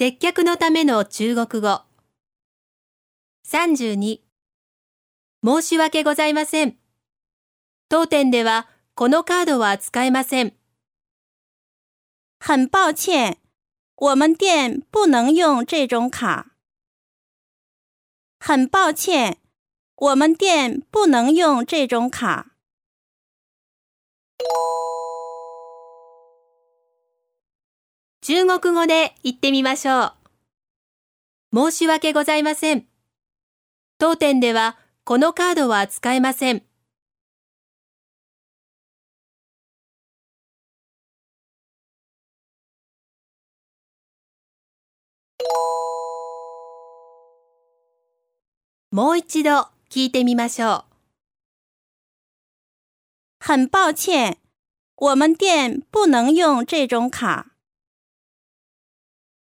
接客のための中国語。32申し訳ございません。当店ではこのカードは使えません。很抱歉，我们店不能用这种卡。很抱歉，我们店不能用这种卡。中国語で言ってみましょう。申し訳ございません。当店ではこのカードは使えません。もう一度聞いてみましょう。很抱歉，我们店不能用这种卡。